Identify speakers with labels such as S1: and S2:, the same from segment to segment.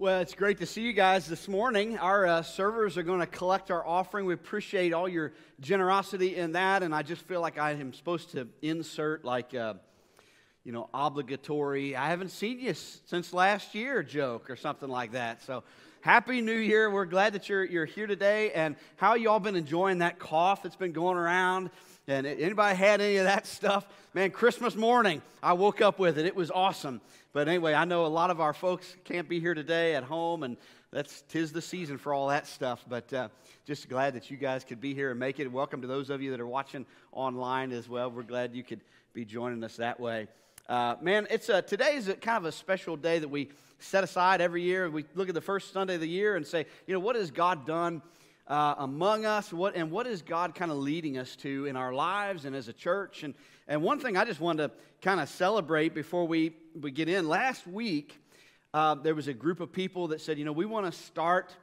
S1: Well, it's great to see you guys this morning. Our uh, servers are going to collect our offering. We appreciate all your generosity in that, and I just feel like I am supposed to insert like, uh, you know, obligatory. I haven't seen you since last year joke or something like that. So, happy New Year! We're glad that you're you're here today. And how you all been enjoying that cough that's been going around? And anybody had any of that stuff? Man, Christmas morning, I woke up with it. It was awesome. But anyway, I know a lot of our folks can't be here today at home, and that's tis the season for all that stuff. But uh, just glad that you guys could be here and make it. Welcome to those of you that are watching online as well. We're glad you could be joining us that way. Uh, man, it's a, today is a, kind of a special day that we set aside every year. We look at the first Sunday of the year and say, you know, what has God done uh, among us? What, and what is God kind of leading us to in our lives and as a church? And, and one thing I just wanted to kind of celebrate before we, we get in last week, uh, there was a group of people that said, you know, we want to start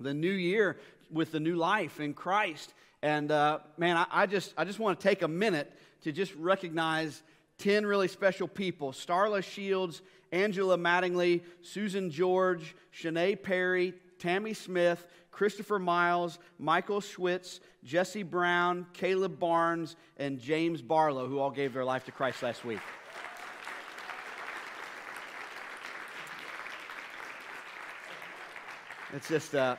S1: the new year with the new life in Christ. And uh, man, I, I, just, I just want to take a minute to just recognize 10 really special people Starla Shields, Angela Mattingly, Susan George, Shanae Perry, Tammy Smith, Christopher Miles, Michael Schwitz, Jesse Brown, Caleb Barnes, and James Barlow, who all gave their life to Christ last week. It's just, uh,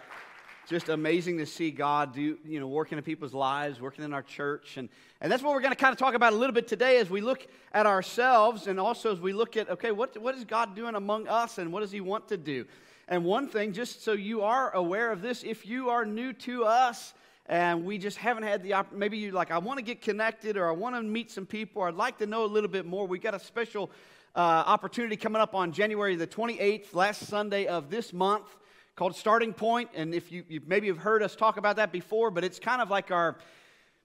S1: just amazing to see God do, you know, working in people's lives, working in our church. And, and that's what we're going to kind of talk about a little bit today as we look at ourselves and also as we look at, okay, what, what is God doing among us and what does He want to do? And one thing, just so you are aware of this, if you are new to us and we just haven't had the opportunity, maybe you like, I want to get connected or I want to meet some people or I'd like to know a little bit more, we got a special uh, opportunity coming up on January the 28th, last Sunday of this month called Starting Point. And if you, you maybe have heard us talk about that before, but it's kind of like our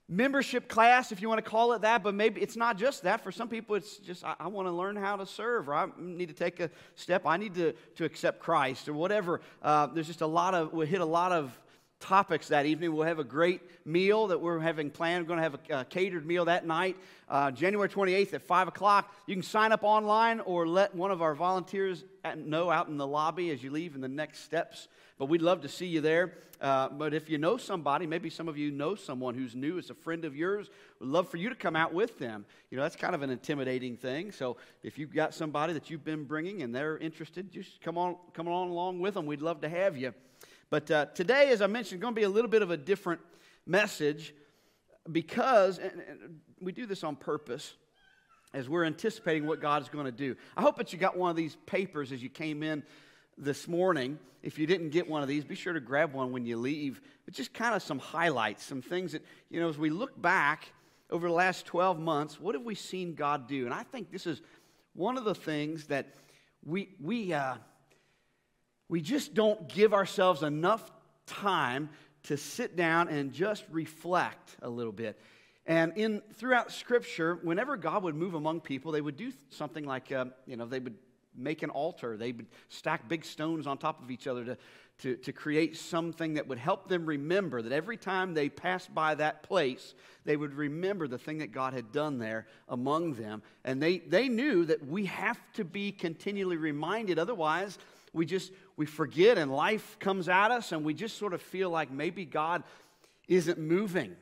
S1: membership class, if you want to call it that, but maybe it's not just that. For some people, it's just, I, I, want to learn how to serve, or I need to take a step. I need to, to accept Christ, or whatever. Uh, there's just a lot of, we hit a lot of topics that evening. We'll have a great meal that we're having planned. We're going to have a, a catered meal that night, uh, January 28th at 5 o'clock. You can sign up online or let one of our volunteers know out in the lobby as you leave in the next steps. But we'd love to see you there. Uh, but if you know somebody, maybe some of you know someone who's new, is a friend of yours, we'd love for you to come out with them. You know, that's kind of an intimidating thing. So if you've got somebody that you've been bringing and they're interested, just come on, come on along with them. We'd love to have you. But uh, today, as I mentioned, going to be a little bit of a different message because and, and we do this on purpose as we're anticipating what God is going to do. I hope that you got one of these papers as you came in this morning. If you didn't get one of these, be sure to grab one when you leave. But just kind of some highlights, some things that, you know, as we look back over the last 12 months, what have we seen God do? And I think this is one of the things that we, we, uh, we just don't give ourselves enough time to sit down and just reflect a little bit. And in throughout Scripture, whenever God would move among people, they would do something like, uh, you know, they would make an altar. They would stack big stones on top of each other to, to, to create something that would help them remember that every time they passed by that place, they would remember the thing that God had done there among them. And they, they knew that we have to be continually reminded, otherwise, we just we forget and life comes at us and we just sort of feel like maybe God isn't moving.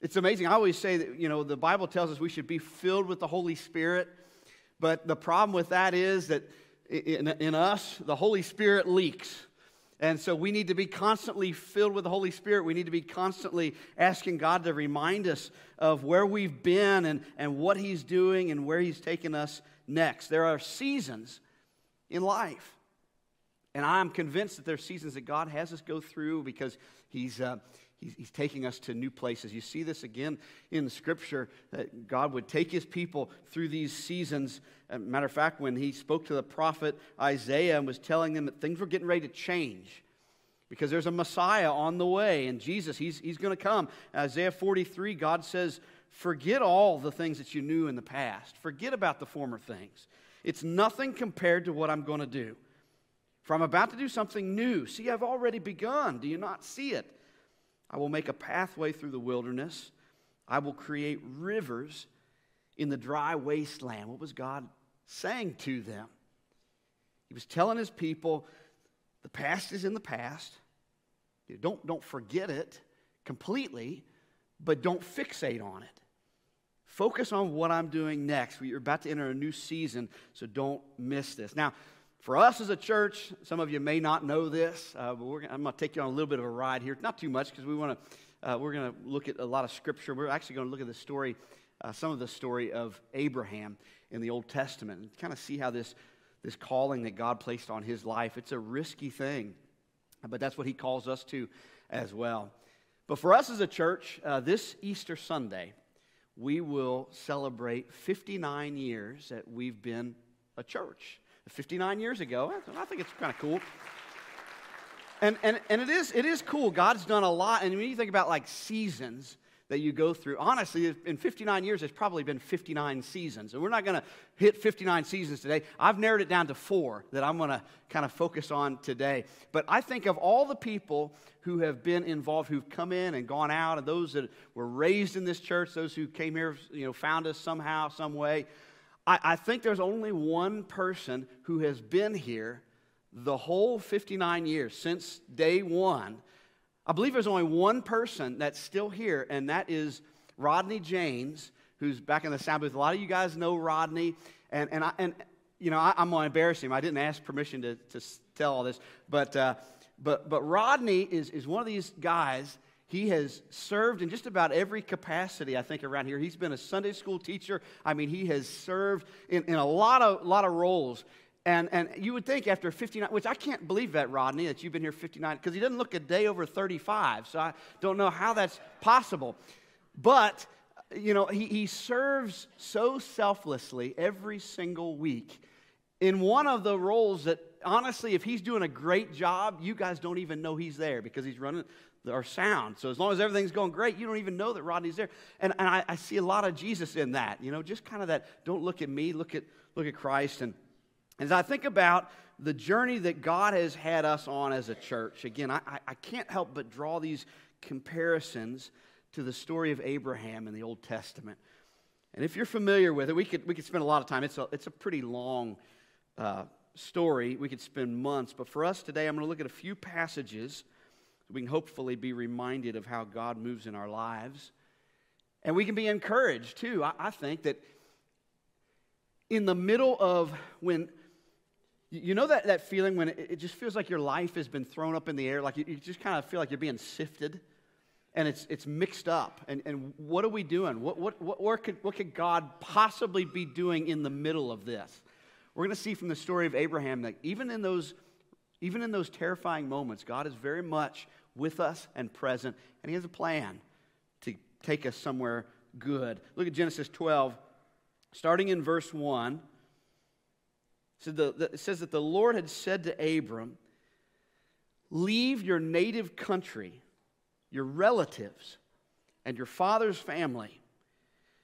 S1: It's amazing. I always say that, you know, the Bible tells us we should be filled with the Holy Spirit. But the problem with that is that in, in us, the Holy Spirit leaks. And so we need to be constantly filled with the Holy Spirit. We need to be constantly asking God to remind us of where we've been and, and what He's doing and where He's taking us next. There are seasons in life. And I'm convinced that there are seasons that God has us go through because He's, uh, He's, he's, taking us to new places. You see this again in scripture that God would take his people through these seasons. Uh, matter of fact, when he spoke to the prophet Isaiah and was telling them that things were getting ready to change because there's a Messiah on the way and Jesus, he's, he's going to come. Isaiah 43, God says, Forget all the things that you knew in the past, forget about the former things. It's nothing compared to what I'm going to do. For I'm about to do something new. See, I've already begun. Do you not see it? I will make a pathway through the wilderness. I will create rivers in the dry wasteland. What was God saying to them? He was telling his people, The past is in the past. Don't, don't forget it completely, but don't fixate on it. Focus on what I'm doing next. You're about to enter a new season, so don't miss this. Now, for us as a church, some of you may not know this, uh, but I'm going to take you on a little bit of a ride here. Not too much, because we want to. Uh, we're going to look at a lot of scripture. We're actually going to look at the story, uh, some of the story of Abraham in the Old Testament, and kind of see how this this calling that God placed on his life. It's a risky thing, but that's what he calls us to as well. But for us as a church, uh, this Easter Sunday, we will celebrate 59 years that we've been a church. 59 years ago. I think it's kind of cool. And, and, and it, is, it is cool. God's done a lot. And when you think about like seasons that you go through, honestly, in 59 years, there's probably been 59 seasons. And we're not going to hit 59 seasons today. I've narrowed it down to four that I'm going to kind of focus on today. But I think of all the people who have been involved, who've come in and gone out, and those that were raised in this church, those who came here, you know, found us somehow, some way. I, I think there's only one person who has been here the whole 59 years since day one. I believe there's only one person that's still here, and that is Rodney James, who's back in the sound booth. A lot of you guys know Rodney, and, and, I, and you know, I, am going to embarrass him. I didn't ask permission to, to tell all this, but, uh, but, but Rodney is, is one of these guys he has served in just about every capacity, I think, around here. He's been a Sunday school teacher. I mean, he has served in, in a lot of, lot of roles. And, and you would think after 59, which I can't believe that, Rodney, that you've been here 59, because he doesn't look a day over 35. So I don't know how that's possible. But, you know, he, he serves so selflessly every single week in one of the roles that honestly, if he's doing a great job, you guys don't even know he's there because he's running our sound. So as long as everything's going great, you don't even know that Rodney's there. And, and I, I, see a lot of Jesus in that, you know, just kind of that, don't look at me, look at, look at Christ. And as I think about the journey that God has had us on as a church, again, I, I can't help but draw these comparisons to the story of Abraham in the Old Testament. And if you're familiar with it, we could, we could spend a lot of time. It's a, it's a pretty long uh, story. We could spend months. But for us today, I'm going to look at a few passages we can hopefully be reminded of how God moves in our lives. And we can be encouraged too. I, I think that in the middle of when you know that, that feeling when it, it, just feels like your life has been thrown up in the air, like you, you just kind of feel like you're being sifted and it's, it's mixed up. And, and what are we doing? What, what, what, could, what could God possibly be doing in the middle of this? We're going to see from the story of Abraham that even in those, even in those terrifying moments, God is very much with us and present, and He has a plan to take us somewhere good. Look at Genesis 12, starting in verse 1. So the, the, it says that the Lord had said to Abram, Leave your native country, your relatives, and your father's family,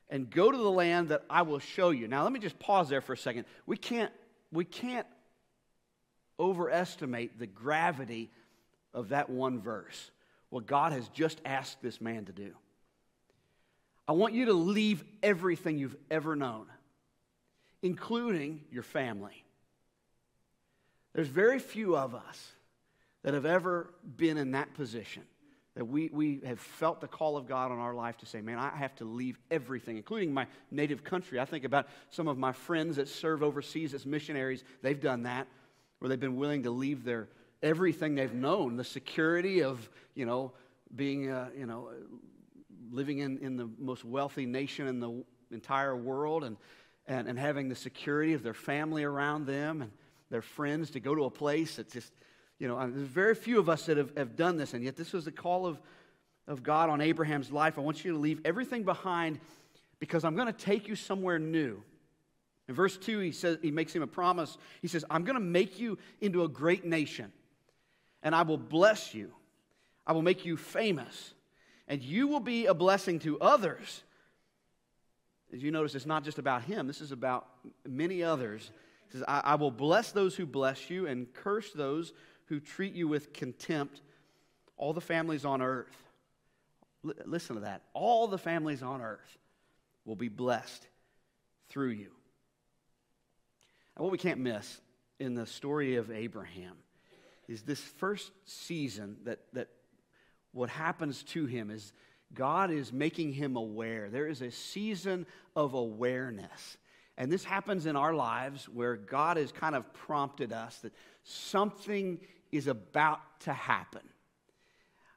S1: and go to the land that I will show you. Now, let me just pause there for a second. We can't, we can't overestimate the gravity of that one verse, what God has just asked this man to do. I want you to leave everything you've ever known, including your family. There's very few of us that have ever been in that position that we, we have felt the call of God on our life to say, man, I have to leave everything, including my native country. I think about some of my friends that serve overseas as missionaries. They've done that, where they've been willing to leave their everything they've known the security of, you know, being, uh, you know, living in, in the most wealthy nation in the entire world and, and, and having the security of their family around them and their friends to go to a place that's just, you know, there's very few of us that have, have done this, and yet this was the call of, of God on Abraham's life. I want you to leave everything behind because I'm going to take you somewhere new. In verse 2, he says he makes him a promise. He says, I'm going to make you into a great nation and I will bless you. I will make you famous, and you will be a blessing to others. As you notice, it's not just about him, this is about many others. He says, I, I will bless those who bless you and curse those who treat you with contempt. All the families on earth, L- listen to that, all the families on earth will be blessed through you. And what we can't miss in the story of Abraham is this first season that, that what happens to him is God is making him aware. There is a season of awareness. And this happens in our lives where God has kind of prompted us that something is about to happen.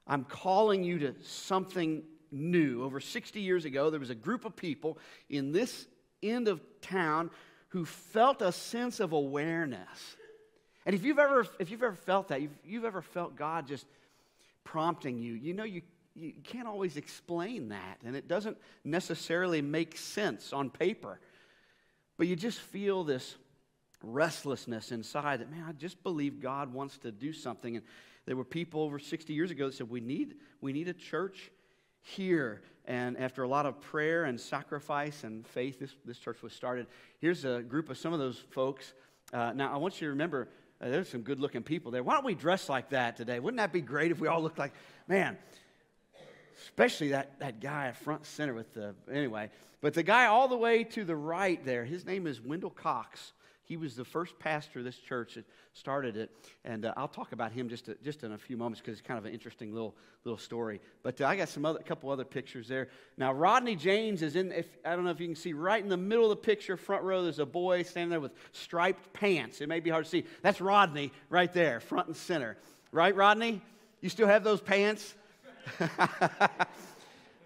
S1: I'm calling you to something new. Over 60 years ago, there was a group of people in this end of town who felt a sense of awareness. And if you've ever, if you've ever felt that, you've, you've ever felt God just prompting you, you know you, you can't always explain that, and it doesn't necessarily make sense on paper. But you just feel this restlessness inside that, man, I just believe God wants to do something. And there were people over 60 years ago that said, we need, we need a church here. And after a lot of prayer and sacrifice and faith, this, this church was started. Here's a group of some of those folks. Uh, now, I want you to remember uh, there's some good looking people there. Why don't we dress like that today? Wouldn't that be great if we all looked like, man, especially that, that guy front center with the, anyway. But the guy all the way to the right there, his name is Wendell Cox. He was the first pastor of this church that started it, and uh, I'll talk about him just, just in a few moments because it's kind of an interesting little, little story. But uh, I got some other, a couple other pictures there. Now, Rodney James is in, if, I don't know if you can see, right in the middle of the picture, front row, there's a boy standing there with striped pants. It may be hard to see. That's Rodney right there, front and center. Right, Rodney? You still have those pants?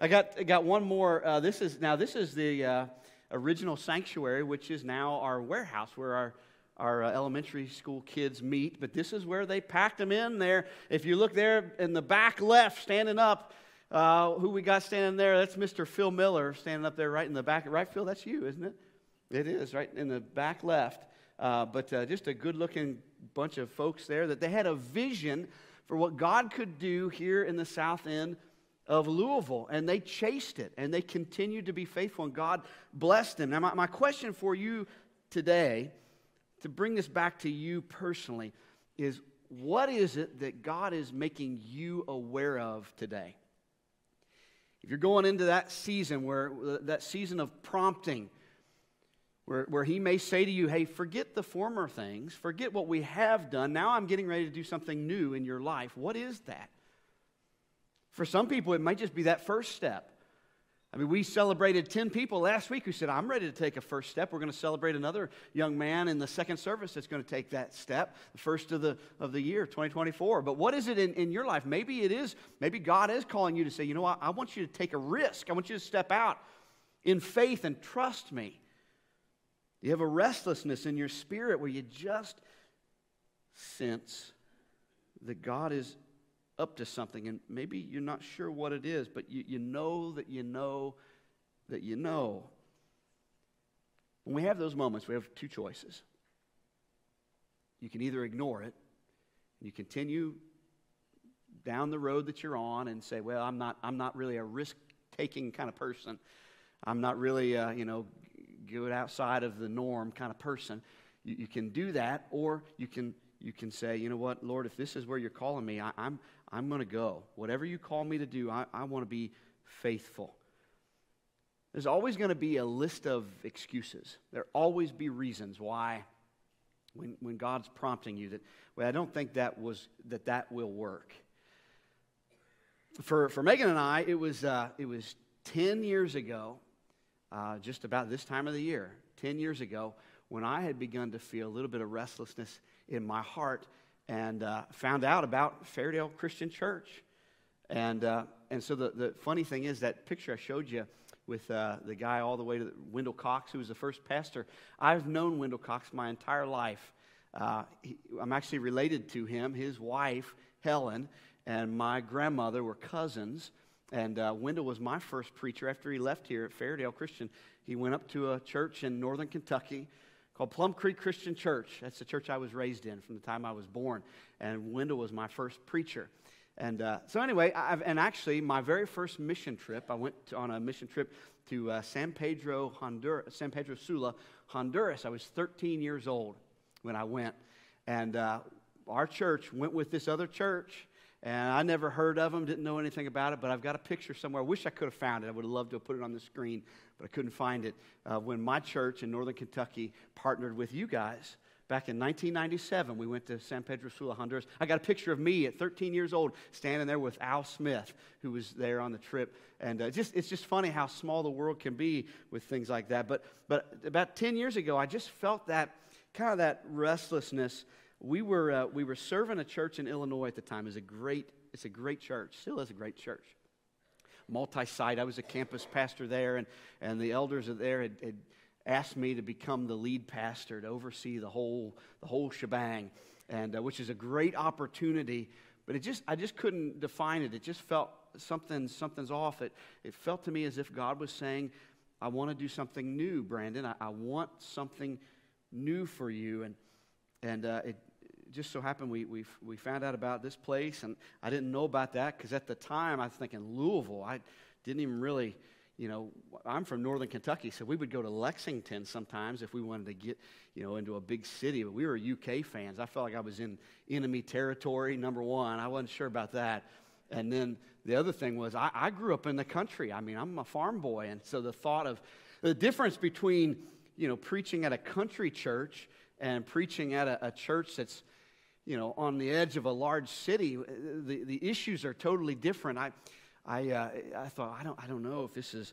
S1: I got, I got one more. Uh, this is, now, this is the uh, original sanctuary, which is now our warehouse where our, our uh, elementary school kids meet. But this is where they packed them in there. If you look there in the back left, standing up, uh, who we got standing there, that's Mr. Phil Miller standing up there right in the back. Right, Phil? That's you, isn't it? It is, right in the back left. Uh, but uh, just a good looking bunch of folks there that they had a vision for what God could do here in the South End of Louisville, and they chased it, and they continued to be faithful, and God blessed them. Now, my, my question for you today, to bring this back to you personally, is what is it that God is making you aware of today? If you're going into that season where that season of prompting, where, where he may say to you, hey, forget the former things, forget what we have done. Now I'm getting ready to do something new in your life. What is that? For some people, it might just be that first step. I mean, we celebrated 10 people last week who said, I'm ready to take a first step. We're going to celebrate another young man in the second service that's going to take that step, the first of the, of the year, 2024. But what is it in, in your life? Maybe it is, maybe God is calling you to say, you know what, I want you to take a risk. I want you to step out in faith and trust me. You have a restlessness in your spirit where you just sense that God is up to something, and maybe you're not sure what it is, but you, you know that you know that you know. When we have those moments, we have two choices. You can either ignore it, and you continue down the road that you're on and say, well, I'm not, I'm not really a risk taking kind of person. I'm not really, uh, you know, good outside of the norm kind of person. You, you, can do that, or you can, you can say, you know what, Lord, if this is where you're calling me, I, I'm, I'm going to go. Whatever you call me to do, I, I want to be faithful. There's always going to be a list of excuses. There always be reasons why, when, when God's prompting you, that, well, I don't think that, was, that that will work. For, for Megan and I, it was, uh, it was 10 years ago, uh, just about this time of the year, 10 years ago, when I had begun to feel a little bit of restlessness in my heart and uh, found out about Fairdale Christian Church. And, uh, and so the, the funny thing is that picture I showed you with uh, the guy all the way to the, Wendell Cox, who was the first pastor. I've known Wendell Cox my entire life. Uh, he, I'm actually related to him. His wife, Helen, and my grandmother were cousins. And uh, Wendell was my first preacher after he left here at Fairdale Christian. He went up to a church in northern Kentucky called Plum Creek Christian Church. That's the church I was raised in from the time I was born. And Wendell was my first preacher. And uh, so, anyway, I've, and actually, my very first mission trip, I went to, on a mission trip to uh, San Pedro, Honduras, San Pedro Sula, Honduras. I was 13 years old when I went. And uh, our church went with this other church and I never heard of them, didn't know anything about it, but I've got a picture somewhere. I wish I could have found it. I would have loved to have put it on the screen, but I couldn't find it. Uh, when my church in northern Kentucky partnered with you guys Back in 1997, we went to San Pedro Sula, Honduras. I got a picture of me at 13 years old standing there with Al Smith, who was there on the trip. And uh, just, it's just funny how small the world can be with things like that. But, but about 10 years ago, I just felt that kind of that restlessness. We were, uh, we were serving a church in Illinois at the time. It's a great, it's a great church, still is a great church. Multi site. I was a campus pastor there, and, and the elders there had, had asked me to become the lead pastor to oversee the whole, the whole shebang, and, uh, which is a great opportunity. But it just, I just couldn't define it. It just felt something, something's off. It, it felt to me as if God was saying, I want to do something new, Brandon. I, I want something new for you. And, and uh, it just so happened we, we, we found out about this place, and I didn't know about that because at the time I was thinking Louisville. I didn't even really you know, I'm from northern Kentucky, so we would go to Lexington sometimes if we wanted to get, you know, into a big city. But we were UK fans. I felt like I was in enemy territory, number one. I wasn't sure about that. And then the other thing was, I, I grew up in the country. I mean, I'm a farm boy. And so the thought of the difference between, you know, preaching at a country church and preaching at a, a church that's, you know, on the edge of a large city, the, the issues are totally different. I, I, uh, I thought, I don't, I don't know if this is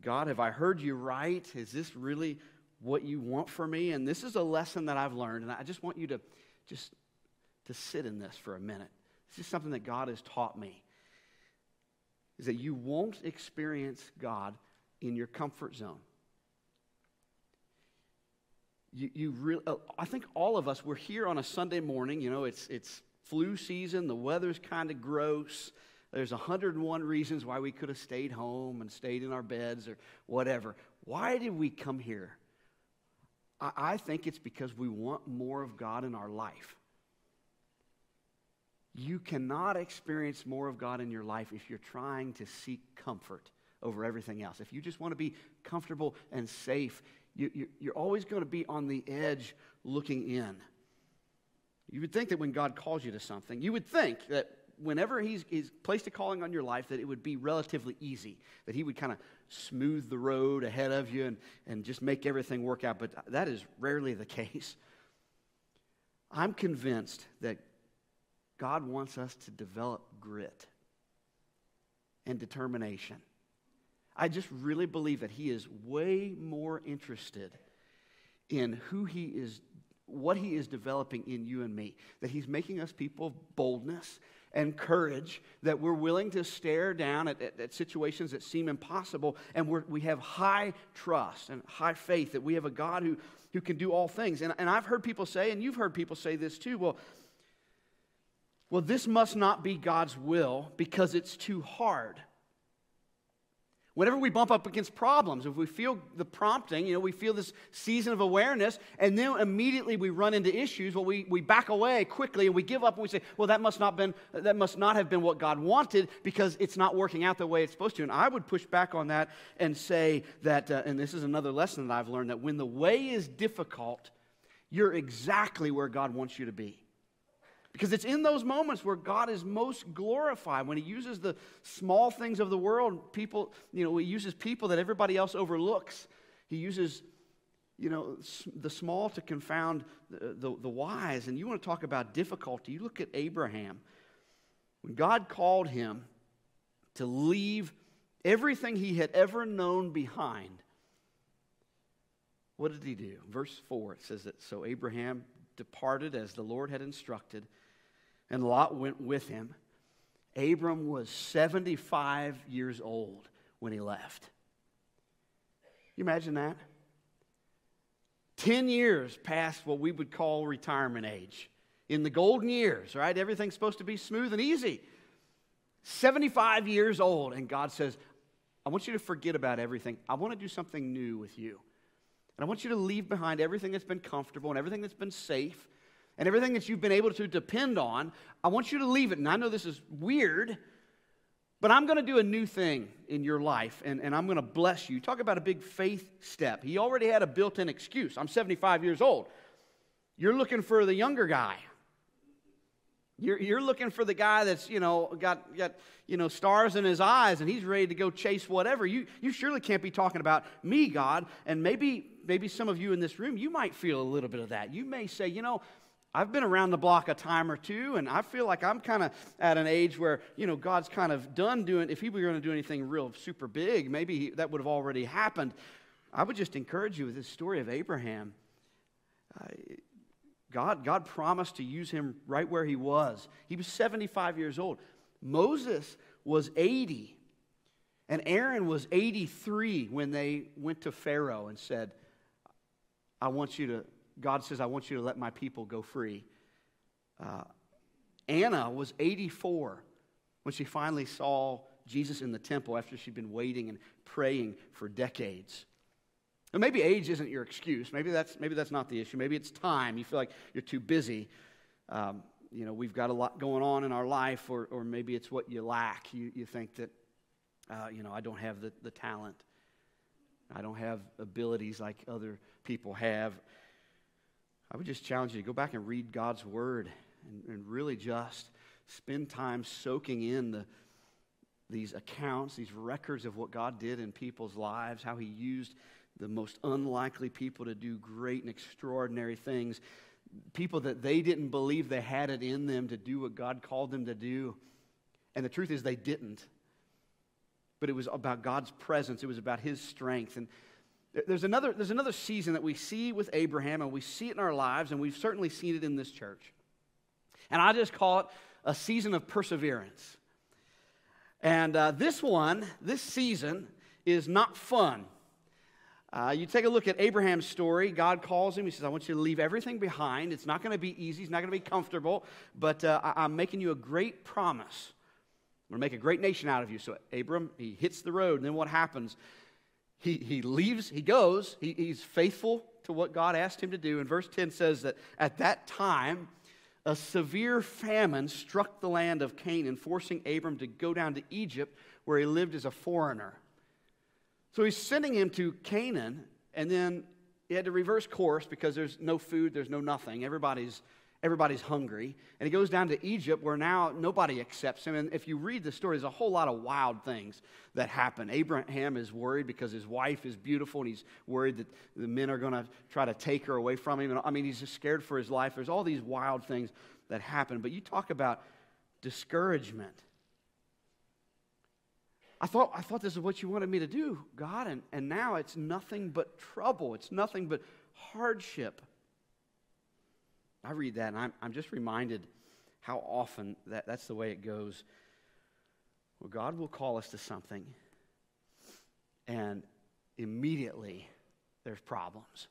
S1: God, have I heard you right? Is this really what you want for me? And this is a lesson that I've learned, and I just want you to just to sit in this for a minute. This is something that God has taught me. Is that you won't experience God in your comfort zone. You, you really, uh, I think all of us, we're here on a Sunday morning. You know, it's, it's flu season, the weather's kind of gross. There's 101 reasons why we could have stayed home and stayed in our beds or whatever. Why did we come here? I, I think it's because we want more of God in our life. You cannot experience more of God in your life if you're trying to seek comfort over everything else. If you just want to be comfortable and safe, you, are always going to be on the edge looking in. You would think that when God calls you to something, you would think that whenever he's, he's placed a calling on your life, that it would be relatively easy, that he would kind of smooth the road ahead of you and, and just make everything work out. But that is rarely the case. I'm convinced that God wants us to develop grit and determination. I just really believe that He is way more interested in who He is, what He is developing in you and me, that He's making us people of boldness, and courage that we're willing to stare down at, at, at situations that seem impossible, and we have high trust and high faith that we have a God who, who can do all things. And, and I've heard people say, and you've heard people say this too, well, well, this must not be God's will because it's too hard. Whenever we bump up against problems, if we feel the prompting, you know, we feel this season of awareness, and then immediately we run into issues, well, we, we back away quickly and we give up and we say, well, that must, not been, that must not have been what God wanted because it's not working out the way it's supposed to. And I would push back on that and say that, uh, and this is another lesson that I've learned, that when the way is difficult, you're exactly where God wants you to be. Because it's in those moments where God is most glorified. When He uses the small things of the world, people, you know, He uses people that everybody else overlooks. He uses, you know, the small to confound the, the, the wise. And you want to talk about difficulty. You look at Abraham. When God called him to leave everything he had ever known behind, what did he do? Verse 4 it says that so Abraham departed as the Lord had instructed and Lot went with him. Abram was 75 years old when he left. You imagine that? 10 years past what we would call retirement age. In the golden years, right? Everything's supposed to be smooth and easy. 75 years old, and God says, I want you to forget about everything. I want to do something new with you. And I want you to leave behind everything that's been comfortable and everything that's been safe and everything that you've been able to depend on, I want you to leave it. And I know this is weird, but I'm going to do a new thing in your life, and, and I'm going to bless you. Talk about a big faith step. He already had a built in excuse. I'm 75 years old. You're looking for the younger guy. You're, you're looking for the guy that's, you know, got, got, you know, stars in his eyes and he's ready to go chase whatever. You, you surely can't be talking about me, God. And maybe maybe some of you in this room, you might feel a little bit of that. You may say, you know, I've been around the block a time or two, and I feel like I'm kind of at an age where, you know, God's kind of done doing, if He were going to do anything real super big, maybe he, that would have already happened. I would just encourage you with this story of Abraham. Uh, God, God promised to use him right where he was. He was 75 years old. Moses was 80. And Aaron was 83 when they went to Pharaoh and said, I want you to God says, I want you to let my people go free. Uh, Anna was 84 when she finally saw Jesus in the temple after she'd been waiting and praying for decades. And maybe age isn't your excuse. Maybe that's, maybe that's not the issue. Maybe it's time. You feel like you're too busy. Um, you know, we've got a lot going on in our life, or, or maybe it's what you lack. You, you think that, uh, you know, I don't have the, the talent. I don't have abilities like other people have. I would just challenge you to go back and read God's Word and, and really just spend time soaking in the, these accounts, these records of what God did in people's lives, how He used the most unlikely people to do great and extraordinary things, people that they didn't believe they had it in them to do what God called them to do. And the truth is, they didn't. But it was about God's presence, it was about His strength. And there's another, there's another season that we see with Abraham, and we see it in our lives, and we've certainly seen it in this church. And I just call it a season of perseverance. And uh, this one, this season, is not fun. Uh, you take a look at Abraham's story. God calls him. He says, I want you to leave everything behind. It's not going to be easy. It's not going to be comfortable, but uh, I- am making you a great promise. I'm going to make a great nation out of you. So, Abram, he hits the road. And then what happens? He, he leaves, he goes, he, he's faithful to what God asked him to do. And verse 10 says that at that time, a severe famine struck the land of Canaan, forcing Abram to go down to Egypt, where he lived as a foreigner. So he's sending him to Canaan, and then he had to reverse course because there's no food, there's no nothing. Everybody's everybody's hungry. And he goes down to Egypt where now nobody accepts him. And if you read the story, there's a whole lot of wild things that happen. Abraham is worried because his wife is beautiful and he's worried that the men are going to try to take her away from him. And, I mean, he's just scared for his life. There's all these wild things that happen. But you talk about discouragement. I thought, I thought this is what you wanted me to do, God, and, and now it's nothing but trouble. It's nothing but hardship. I read that and I'm, I'm just reminded how often that, that's the way it goes. Well, God will call us to something, and immediately there's problems.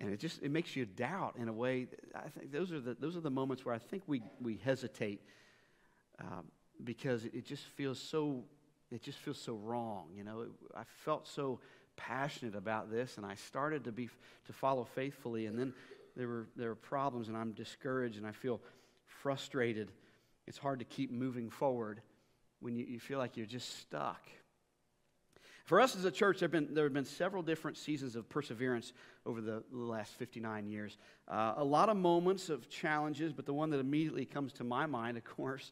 S1: And it just it makes you doubt in a way. I think those are the those are the moments where I think we we hesitate um, because it, it, just feels so it just feels so wrong. You know, it, I felt so passionate about this, and I started to be to follow faithfully, and then there were, there were problems, and I'm discouraged and I feel frustrated. It's hard to keep moving forward when you, you feel like you're just stuck. For us as a church, there have been, there have been several different seasons of perseverance over the, last 59 years. Uh, a lot of moments of challenges, but the one that immediately comes to my mind, of course,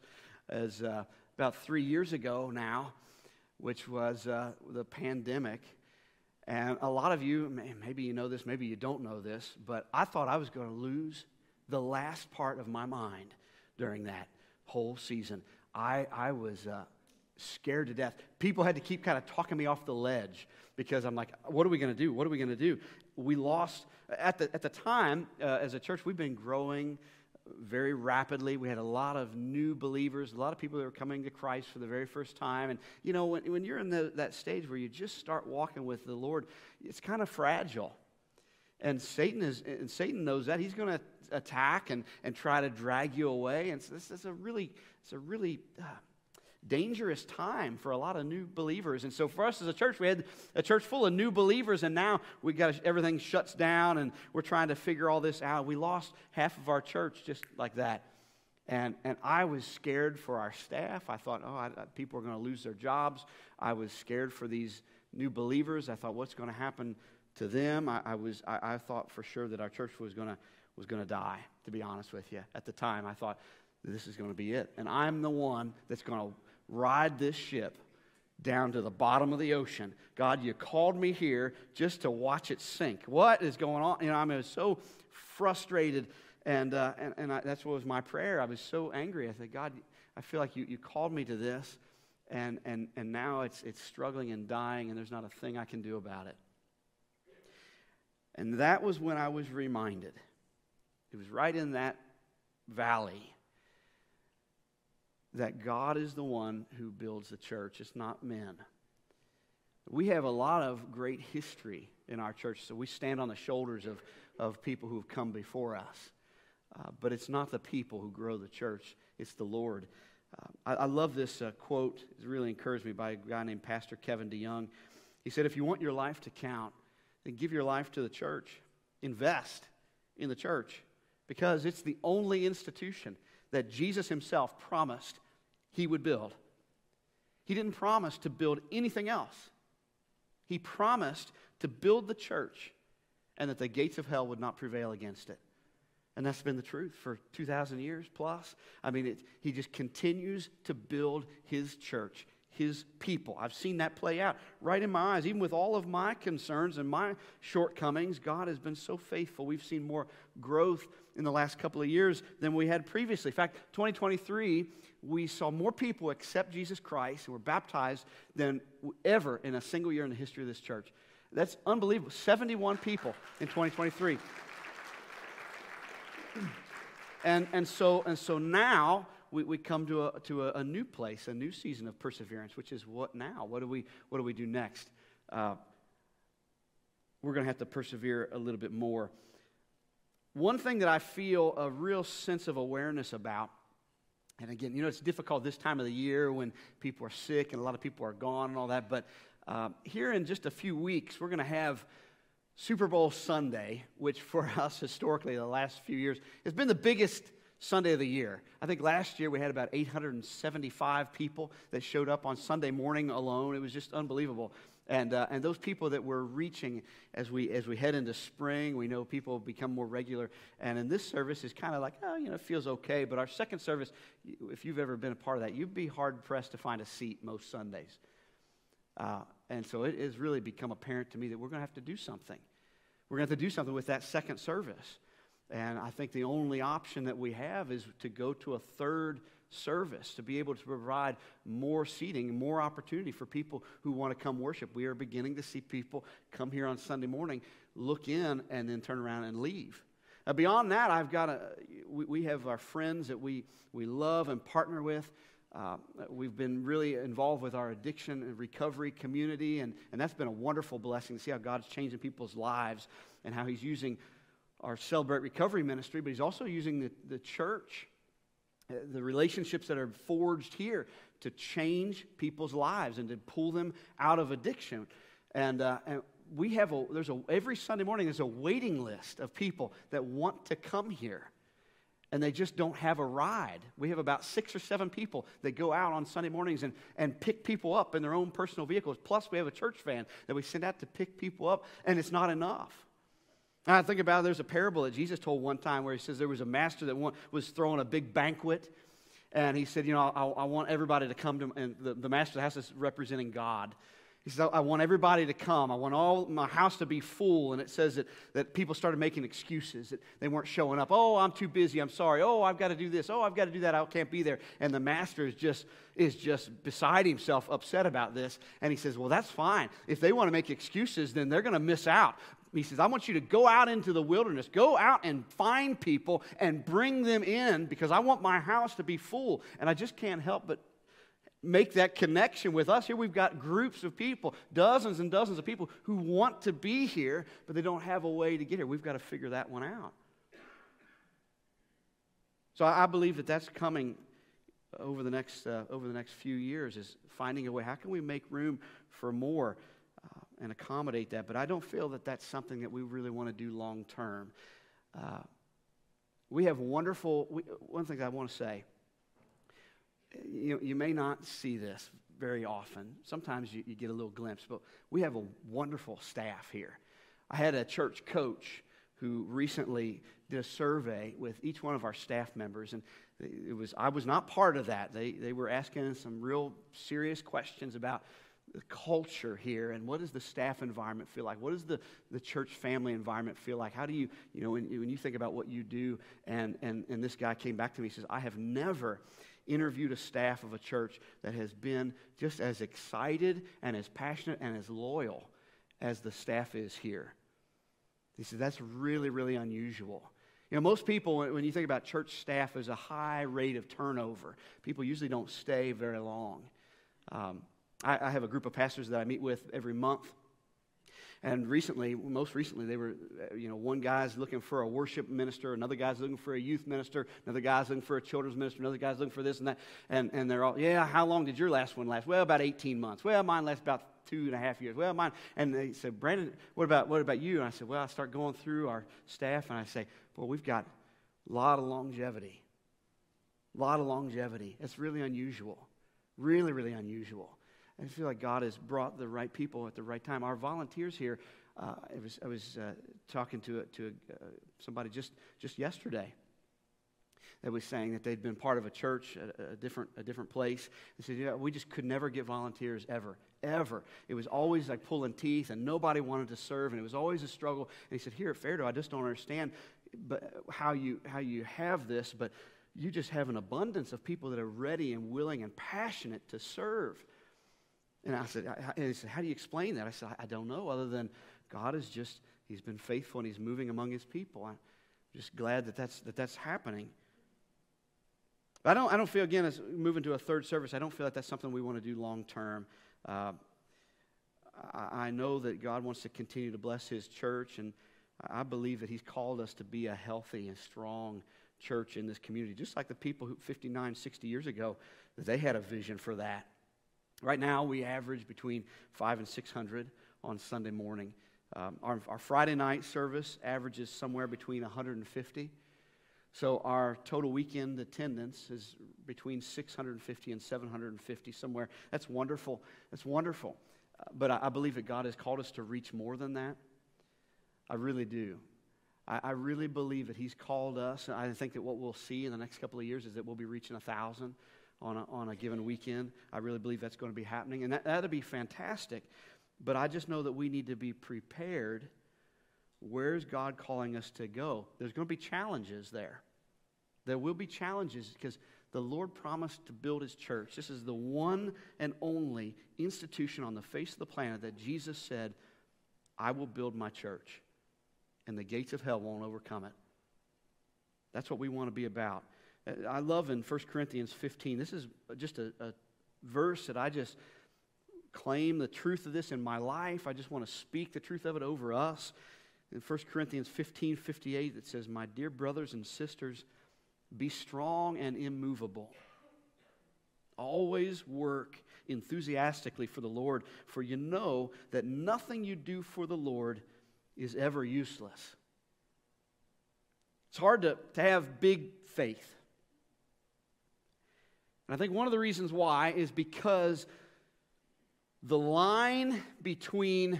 S1: is uh, about three years ago now, which was uh, the pandemic. And a lot of you, maybe you know this, maybe you don't know this, but I thought I was going to lose the last part of my mind during that whole season. I, I was uh, scared to death. People had to keep kind of talking me off the ledge because I'm like, what are we going to do? What are we going to do? We lost, at the, at the time, uh, as a church, we've been growing very rapidly. We had a lot of new believers, a lot of people that were coming to Christ for the very first time. And, you know, when, when you're in the, that stage where you just start walking with the Lord, it's kind of fragile. And Satan, is, and Satan knows that. He's going to attack and, and try to drag you away. And so this is a really, it's a really uh, dangerous time for a lot of new believers. And so for us as a church, we had a church full of new believers, and now we got everything shuts down, and we're trying to figure all this out. We lost half of our church just like that. And, and I was scared for our staff. I thought, oh, I, people are going to lose their jobs. I was scared for these new believers. I thought, what's going to happen to them? I, I was, I, I, thought for sure that our church was going to was going to die. To be honest with you, at the time, I thought this is going to be it, and I'm the one that's going to ride this ship down to the bottom of the ocean. God, you called me here just to watch it sink. What is going on? You know, I mean, I was so frustrated, and, uh, and, and I, that's what was my prayer. I was so angry. I said, God, I feel like you, you called me to this, and, and, and now it's, it's struggling and dying, and there's not a thing I can do about it. And that was when I was reminded. It was right in that valley that God is the one who builds the church, it's not men. We have a lot of great history in our church, so we stand on the shoulders of, of people who have come before us. Uh, but it's not the people who grow the church, it's the Lord. Uh, I, I, love this uh, quote. It's really encouraged me by a guy named Pastor Kevin DeYoung. He said, If you want your life to count, then give your life to the church. Invest in the church because it's the only institution that Jesus himself promised he would build. He didn't promise to build anything else. He promised to build the church and that the gates of hell would not prevail against it. And that's been the truth for 2,000 years plus. I mean, it, he just continues to build his church his people. I've seen that play out right in my eyes. Even with all of my concerns and my shortcomings, God has been so faithful. We've seen more growth in the last couple of years than we had previously. In fact, 2023, we saw more people accept Jesus Christ who were baptized than ever in a single year in the history of this church. That's unbelievable. 71 people in 2023. And, and, so, and so now we, we come to, a, to a, a, new place, a new season of perseverance, which is what now? What do we, what do, we do next? Uh, we're going to have to persevere a little bit more. One thing that I feel a real sense of awareness about, and again, you know, it's difficult this time of the year when people are sick and a lot of people are gone and all that, but uh, here in just a few weeks, we're going to have Super Bowl Sunday, which for us historically, the last few years, has been the biggest Sunday of the year. I think last year we had about 875 people that showed up on Sunday morning alone. It was just unbelievable. And, uh, and those people that we're reaching as we, as we head into spring, we know people become more regular. And in this service is kind of like, oh, you know, it feels okay. But our second service, if you've ever been a part of that, you'd be hard pressed to find a seat most Sundays. Uh, and so it has really become apparent to me that we're going to have to do something. We're going to have to do something with that second service. And I think the only option that we have is to go to a third service, to be able to provide more seating, more opportunity for people who want to come worship. We are beginning to see people come here on Sunday morning, look in, and then turn around and leave. Now, beyond that, I've got a, we, we have our friends that we, we love and partner with. Uh, we've been really involved with our addiction and recovery community, and, and that's been a wonderful blessing to see how God's changing people's lives and how He's using our Celebrate Recovery ministry, but he's also using the, the church, uh, the relationships that are forged here to change people's lives and to pull them out of addiction. And, uh, and we have a, there's a, every Sunday morning, there's a waiting list of people that want to come here. And they just don't have a ride. We have about six or seven people that go out on Sunday mornings and, and pick people up in their own personal vehicles. Plus, we have a church van that we send out to pick people up, and it's not enough. I think about it, there's a parable that Jesus told one time where he says there was a master that was throwing a big banquet. And he said, You know, I, I want everybody to come to, and the, the master has this representing God. He says, I want everybody to come. I want all my house to be full. And it says that, that people started making excuses, that they weren't showing up. Oh, I'm too busy. I'm sorry. Oh, I've got to do this. Oh, I've got to do that. I can't be there. And the master is just, is just beside himself, upset about this. And he says, Well, that's fine. If they want to make excuses, then they're going to miss out. He says, I want you to go out into the wilderness, go out and find people and bring them in because I want my house to be full. And I just can't help but make that connection with us. Here we've got groups of people, dozens and dozens of people who want to be here, but they don't have a way to get here. We've got to figure that one out. So I believe that that's coming over the next, uh, over the next few years is finding a way. How can we make room for more? And accommodate that. But I don't feel that that's something that we really want to do long term. Uh, we have wonderful, we, one thing I want to say, you, you may not see this very often. Sometimes you, you get a little glimpse, but we have a wonderful staff here. I had a church coach who recently did a survey with each one of our staff members, and it was I was not part of that. They they were asking some real serious questions about the culture here and what does the staff environment feel like? What does the, the church family environment feel like? How do you, you know, when, when you think about what you do, and, and, and this guy came back to me, he says, I have never interviewed a staff of a church that has been just as excited and as passionate and as loyal as the staff is here. He said, that's really, really unusual. You know, most people, when you think about church staff, there's a high rate of turnover. People usually don't stay very long. Um, I, I have a group of pastors that I meet with every month. And recently, most recently, they were, uh, you know, one guy's looking for a worship minister, another guy's looking for a youth minister, another guy's looking for a children's minister, another guy's looking for this and that. And, and they're all, yeah, how long did your last one last? Well, about 18 months. Well, mine lasts about two and a half years. Well, mine. And they said, Brandon, what about, what about you? And I said, well, I start going through our staff and I say, well, we've got a lot of longevity. A lot of longevity. It's really unusual. Really, really unusual. I feel like God has brought the right people at the right time. Our volunteers here, uh, I was, I was uh, talking to, to uh, somebody just, just yesterday that was saying that they'd been part of a church, a, a different, a different place. They said, yeah, we just could never get volunteers ever, ever. It was always like pulling teeth, and nobody wanted to serve, and it was always a struggle. And he said, here at Fairdoe, I just don't understand but how you, how you have this, but you just have an abundance of people that are ready and willing and passionate to serve. And I said, and he said, How do you explain that? I said, I don't know, other than God is just, He's been faithful and He's moving among His people. I'm just glad that that's, that that's happening. But I don't, I don't feel, again, as moving to a third service, I don't feel like that's something we want to do long term. Uh, I, I know that God wants to continue to bless His church, and I believe that He's called us to be a healthy and strong church in this community, just like the people who 59, 60 years ago, they had a vision for that. Right now, we average between five and 600 on Sunday morning. Um, our, our Friday night service averages somewhere between 150. So our total weekend attendance is between 650 and 750 somewhere. That's wonderful. That's wonderful. Uh, but I, I, believe that God has called us to reach more than that. I really do. I, I really believe that He's called us. and I think that what we'll see in the next couple of years is that we'll be reaching a thousand on a, on a given weekend. I really believe that's going to be happening, and that, that'll be fantastic. But I just know that we need to be prepared. Where's God calling us to go? There's going to be challenges there. There will be challenges because the Lord promised to build his church. This is the one and only institution on the face of the planet that Jesus said, I will build my church, and the gates of hell won't overcome it. That's what we want to be about. Uh, I love in 1 Corinthians 15, this is just a, a verse that I just claim the truth of this in my life. I just want to speak the truth of it over us. In 1 Corinthians 15 58, it says, My dear brothers and sisters, be strong and immovable. Always work enthusiastically for the Lord, for you know that nothing you do for the Lord is ever useless. It's hard to, to have big faith. And I think one of the reasons why is because the line between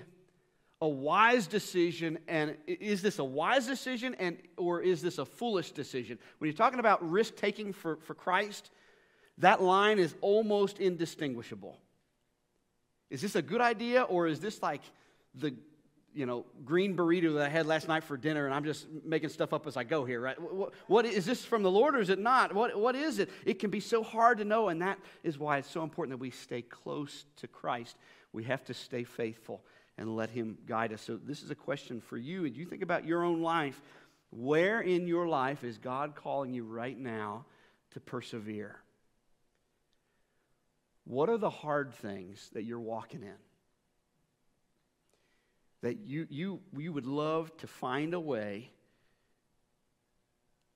S1: a wise decision and is this a wise decision and or is this a foolish decision? When you're talking about risk taking for, for christ that line is almost indistinguishable. Is this a good idea or is this like the you know, green burrito that I had last night for dinner, and I'm just making stuff up as I go here, right? What, what is this from the Lord or is it not? What, what is it? It can be so hard to know, and that is why it's so important that we stay close to Christ. We have to stay faithful and let Him guide us. So, this is a question for you. And you think about your own life. Where in your life is God calling you right now to persevere? What are the hard things that you're walking in? That you, you, you would love to find a way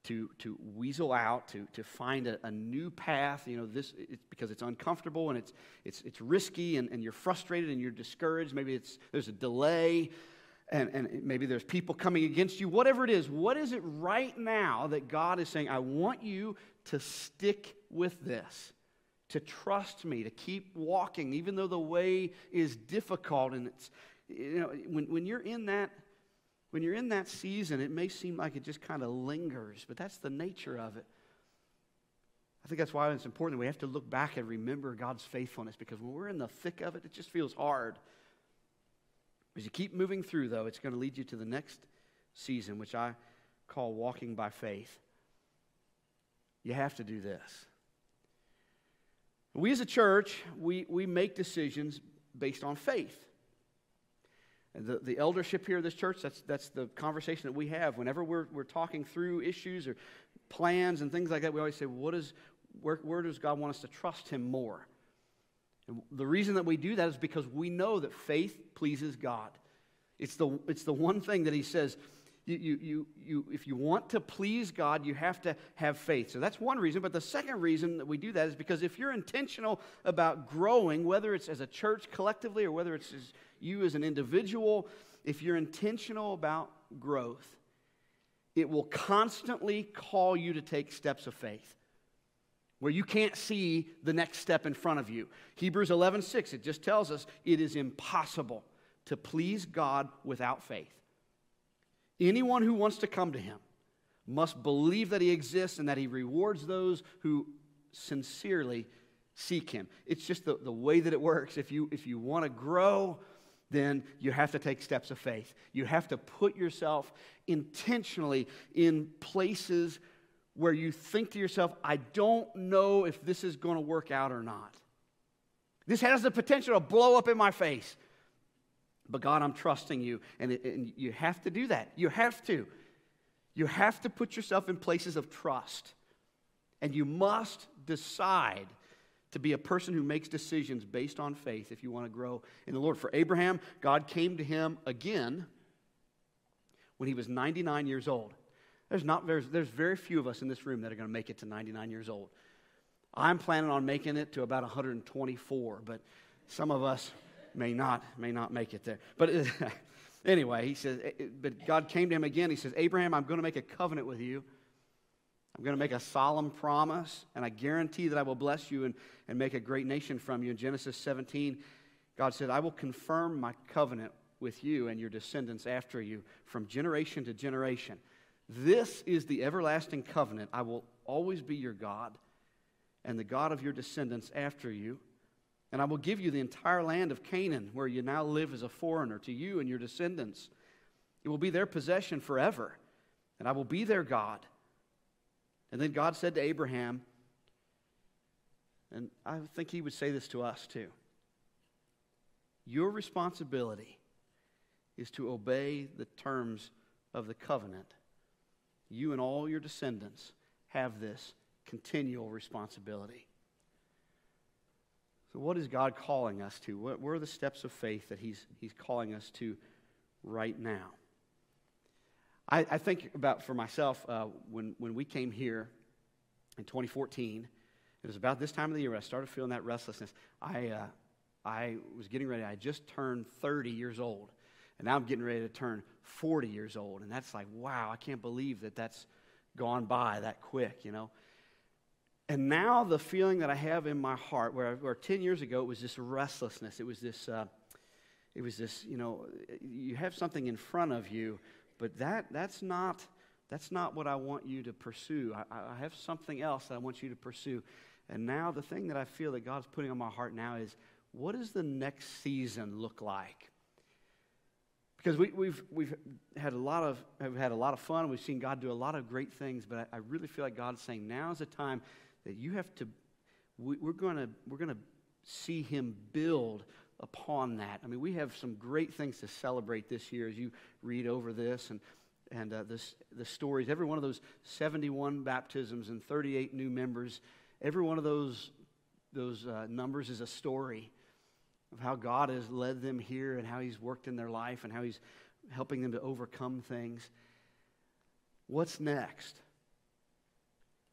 S1: to, to weasel out, to, to find a, a new path. You know, this it's because it's uncomfortable and it's, it's, it's risky and, and you're frustrated and you're discouraged. Maybe it's, there's a delay and, and maybe there's people coming against you. Whatever it is, what is it right now that God is saying, I want you to stick with this? To trust me, to keep walking, even though the way is difficult and it's, you know, when, when you're in that, when you're in that season, it may seem like it just kind of lingers, but that's the nature of it. I think that's why it's important that we have to look back and remember God's faithfulness because when we're in the thick of it, it just feels hard. As you keep moving through, though, it's going to lead you to the next season, which I call walking by faith. You have to do this. We as a church, we, we make decisions based on faith. The, the eldership here of this church, that's, that's the conversation that we have. Whenever we're, we're talking through issues or plans and things like that, we always say, what is, where, where does God want us to trust Him more? And the reason that we do that is because we know that faith pleases God. It's the, it's the one thing that He says, you, you, you, you, if you want to please God, you have to have faith. So that's one reason. But the second reason that we do that is because if you're intentional about growing, whether it's as a church collectively or whether it's as you as an individual, if you're intentional about growth, it will constantly call you to take steps of faith where you can't see the next step in front of you. Hebrews 11:6 it just tells us it is impossible to please God without faith. Anyone who wants to come to him must believe that he exists and that he rewards those who sincerely seek him. It's just the, the way that it works. If you if you want to grow, then you have to take steps of faith. You have to put yourself intentionally in places where you think to yourself, I don't know if this is going to work out or not. This has the potential to blow up in my face. But God, I'm trusting you. And, it, and you have to do that. You have to. You have to put yourself in places of trust. And you must decide to be a person who makes decisions based on faith if you want to grow in the Lord. For Abraham, God came to him again when he was 99 years old. There's, not, there's, there's very few of us in this room that are going to make it to 99 years old. I'm planning on making it to about 124, but some of us may not, may not make it there. But anyway, he says, eh, eh, but God came to him again. He says, Abraham, I'm going to make a covenant with you. I'm going to make a solemn promise, and I guarantee that I will bless you and, and make a great nation from you. In Genesis 17, God said, I will confirm my covenant with you and your descendants after you from generation to generation. This is the everlasting covenant. I will always be your God and the God of your descendants after you. And I will give you the entire land of Canaan, where you now live as a foreigner, to you and your descendants. It will be their possession forever, and I will be their God. And then God said to Abraham, and I think he would say this to us too Your responsibility is to obey the terms of the covenant you and all your descendants have this continual responsibility. What is God calling us to? What, what are the steps of faith that He's, he's calling us to right now? I, I think about for myself uh, when, when we came here in 2014, it was about this time of the year I started feeling that restlessness. I, uh, I was getting ready, I just turned 30 years old. And now I'm getting ready to turn 40 years old. And that's like, wow, I can't believe that that's gone by that quick, you know. And now the feeling that I have in my heart, where, where 10 years ago it was this restlessness, it was this, uh, it was this, you know, you have something in front of you, but that, that's, not, that's not what I want you to pursue. I, I have something else that I want you to pursue. And now the thing that I feel that God's putting on my heart now is, what does the next season look like? because we, have we've, we've had a lot of have had a lot of fun. We've seen God do a lot of great things, but I, I really feel like God's saying now is the time that you have to. We, we're going to we're going to see Him build upon that. I mean, we have some great things to celebrate this year as you read over this and and uh, this the stories. Every one of those 71 baptisms and 38 new members. Every one of those those uh, numbers is a story of how God has led them here and how He's worked in their life and how He's helping them to overcome things. What's next?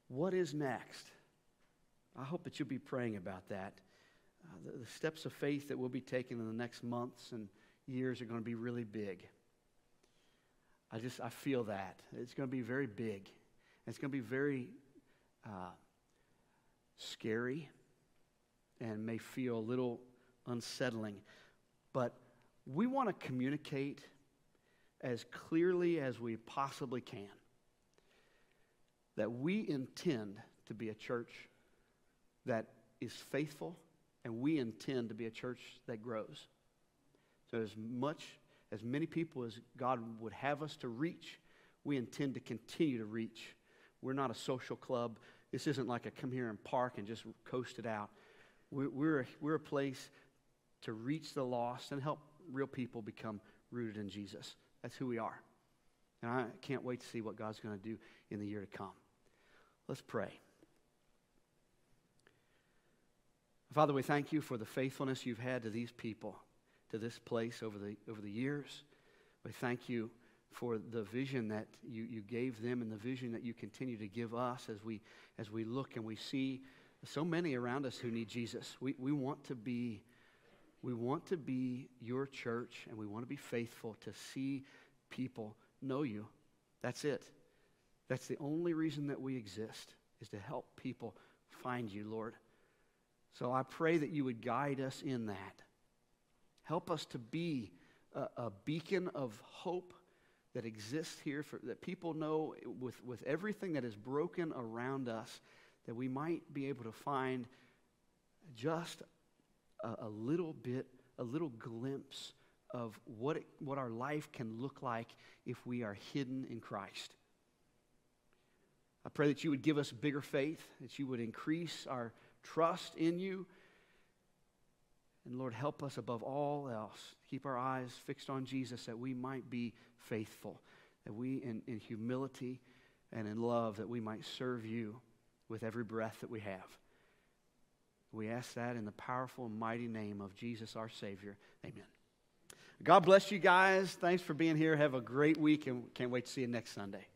S1: What is next? I hope that you'll be praying about that. Uh, the, the steps of faith that we'll be taking in the next months and years are going to be really big. I just, I feel that. It's going to be very big. It's going to be very uh, scary and may feel a little unsettling. But we want to communicate as clearly as we possibly can that we intend to be a church that is faithful, and we intend to be a church that grows. So, as much, as many people as God would have us to reach, we intend to continue to reach. We're not a social club. This isn't like a come here and park and just coast it out. We're, we're, a, we're a place to reach the lost and help real people become rooted in Jesus. That's who we are. And I can't wait to see what God's going to do in the year to come. Let's pray. Father, we thank you for the faithfulness you've had to these people, to this place over the, over the years. We thank you for the vision that you, you gave them and the vision that you continue to give us as we, as we look and we see so many around us who need Jesus. We, we want to be we want to be your church and we want to be faithful to see people know you. That's it. That's the only reason that we exist, is to help people find you, Lord. So I pray that you would guide us in that. Help us to be a, a beacon of hope that exists here, for, that people know with, with everything that is broken around us, that we might be able to find just a, a little bit, a little glimpse of what, it, what our life can look like if we are hidden in Christ. I pray that you would give us bigger faith, that you would increase our trust in you. And Lord, help us above all else. Keep our eyes fixed on Jesus that we might be faithful, that we, in, in humility and in love, that we might serve you with every breath that we have. We ask that in the powerful and mighty name of Jesus our Savior. Amen. God bless you guys. Thanks for being here. Have a great week and can't wait to see you next Sunday.